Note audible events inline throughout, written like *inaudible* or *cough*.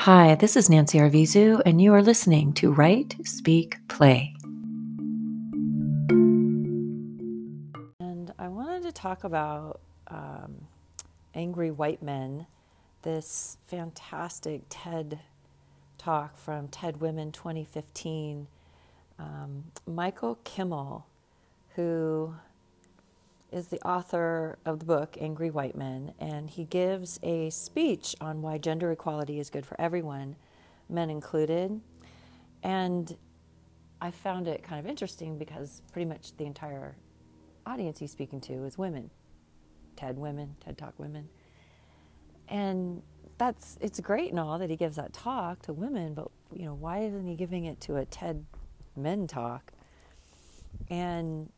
Hi, this is Nancy Arvizu, and you are listening to Write, Speak, Play. And I wanted to talk about um, Angry White Men, this fantastic TED talk from TED Women 2015. Um, Michael Kimmel, who is the author of the book Angry White Men, and he gives a speech on why gender equality is good for everyone, men included. And I found it kind of interesting because pretty much the entire audience he's speaking to is women TED women, TED Talk women. And that's it's great and all that he gives that talk to women, but you know, why isn't he giving it to a TED men talk? And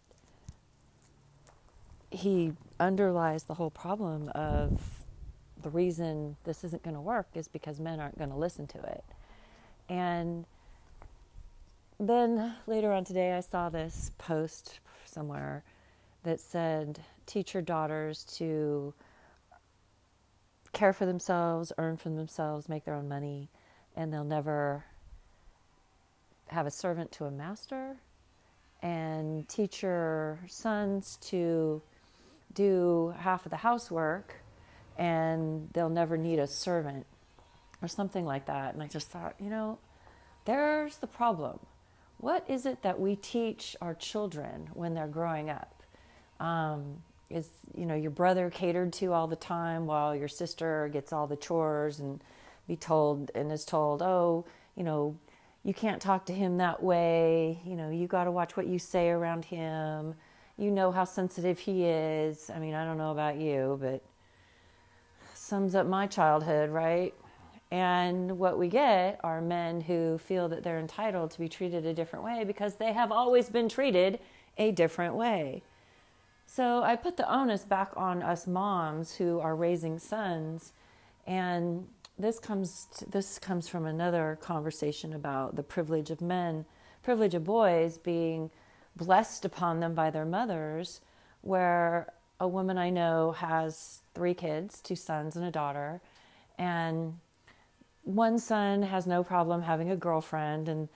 he underlies the whole problem of the reason this isn't going to work is because men aren't going to listen to it. And then later on today, I saw this post somewhere that said, teach your daughters to care for themselves, earn for themselves, make their own money, and they'll never have a servant to a master. And teach your sons to do half of the housework and they'll never need a servant or something like that. And I just thought, you know, there's the problem. What is it that we teach our children when they're growing up? Um, is you know your brother catered to all the time while your sister gets all the chores and be told and is told, oh, you know, you can't talk to him that way. You know, you got to watch what you say around him you know how sensitive he is. I mean, I don't know about you, but sums up my childhood, right? And what we get are men who feel that they're entitled to be treated a different way because they have always been treated a different way. So I put the onus back on us moms who are raising sons and this comes to, this comes from another conversation about the privilege of men, privilege of boys being blessed upon them by their mothers, where a woman I know has three kids, two sons and a daughter, and one son has no problem having a girlfriend, and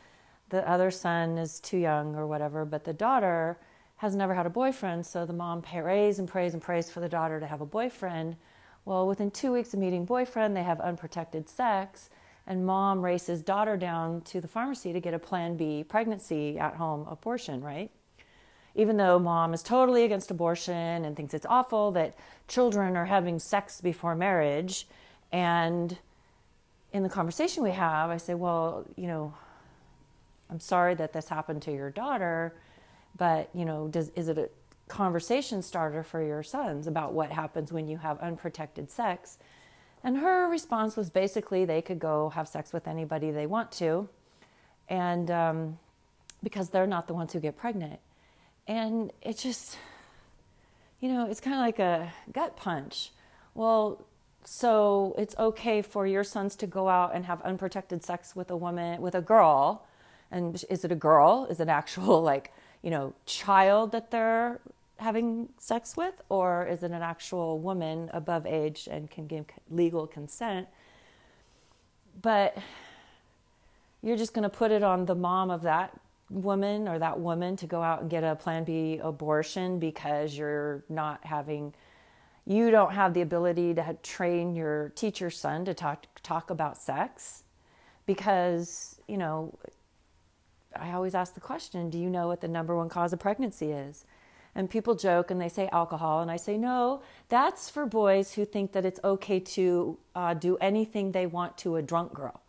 the other son is too young or whatever, but the daughter has never had a boyfriend, so the mom prays and prays and prays for the daughter to have a boyfriend. Well, within two weeks of meeting boyfriend, they have unprotected sex, and mom races daughter down to the pharmacy to get a plan B pregnancy at home abortion, right? Even though mom is totally against abortion and thinks it's awful that children are having sex before marriage. And in the conversation we have, I say, Well, you know, I'm sorry that this happened to your daughter, but, you know, does, is it a conversation starter for your sons about what happens when you have unprotected sex? And her response was basically they could go have sex with anybody they want to, and um, because they're not the ones who get pregnant. And it just, you know, it's kind of like a gut punch. Well, so it's okay for your sons to go out and have unprotected sex with a woman, with a girl. And is it a girl? Is it an actual, *laughs* like, you know, child that they're having sex with, or is it an actual woman above age and can give legal consent? But you're just going to put it on the mom of that woman or that woman to go out and get a plan B abortion because you're not having you don't have the ability to train your teach your son to talk talk about sex because you know I always ask the question do you know what the number one cause of pregnancy is and people joke and they say alcohol. And i say no that's for boys who think that it's okay to uh, do anything they want to a drunk girl.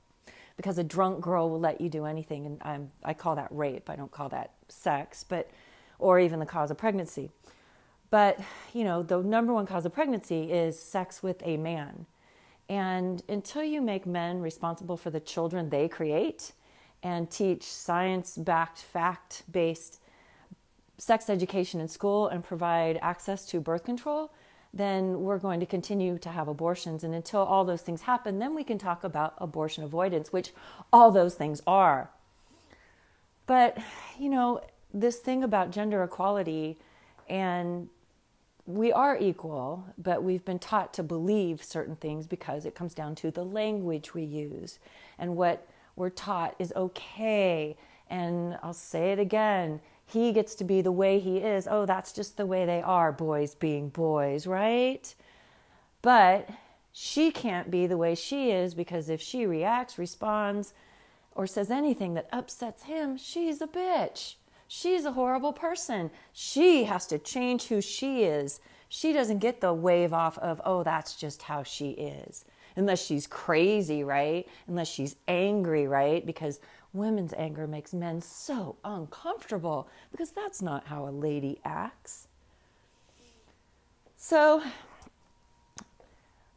Because a drunk girl will let you do anything. And I'm, i call that rape. I don't call that sex but or even the cause of pregnancy. But you know the number one cause of pregnancy is sex with a man. And until you make men responsible for the children they create and teach science backed fact based sex education in school and provide access to birth control, then we're going to continue to have abortions. And until all those things happen, then we can talk about abortion avoidance, which all those things are. But, you know, this thing about gender equality and we are equal, but we've been taught to believe certain things because it comes down to the language we use and what we're taught is okay. And I'll say it again he gets to be the way he is. Oh, that's just the way they are, boys being boys, right? But she can't be the way she is because if she reacts, responds, or says anything that upsets him, she's a bitch. She's a horrible person. She has to change who she is. She doesn't get the wave off of, oh, that's just how she is. Unless she's crazy, right? Unless she's angry, right? Because women's anger makes men so uncomfortable because that's not how a lady acts. So,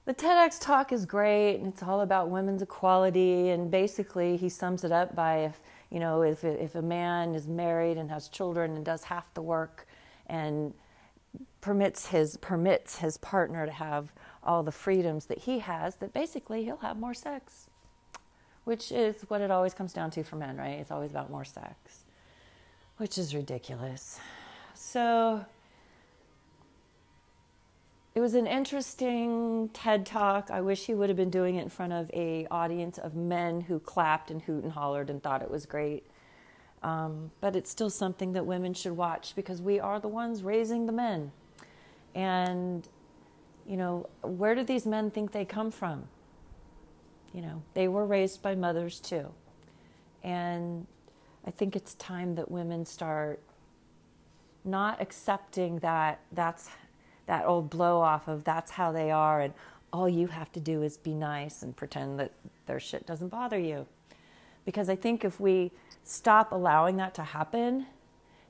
the TEDx talk is great and it's all about women's equality. And basically, he sums it up by if, you know, if, if a man is married and has children and does half the work and permits his, permits his partner to have all the freedoms that he has, that basically he'll have more sex which is what it always comes down to for men, right? It's always about more sex, which is ridiculous. So it was an interesting TED talk. I wish he would have been doing it in front of a audience of men who clapped and hoot and hollered and thought it was great. Um, but it's still something that women should watch because we are the ones raising the men. And, you know, where do these men think they come from? You know, they were raised by mothers too. And I think it's time that women start not accepting that that's that old blow off of that's how they are and all you have to do is be nice and pretend that their shit doesn't bother you. Because I think if we stop allowing that to happen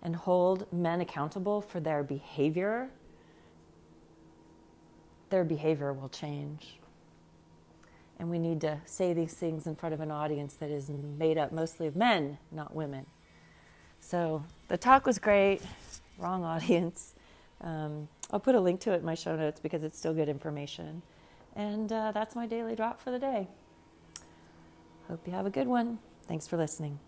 and hold men accountable for their behavior, their behavior will change. And we need to say these things in front of an audience that is made up mostly of men, not women. So the talk was great, wrong audience. Um, I'll put a link to it in my show notes because it's still good information. And uh, that's my daily drop for the day. Hope you have a good one. Thanks for listening.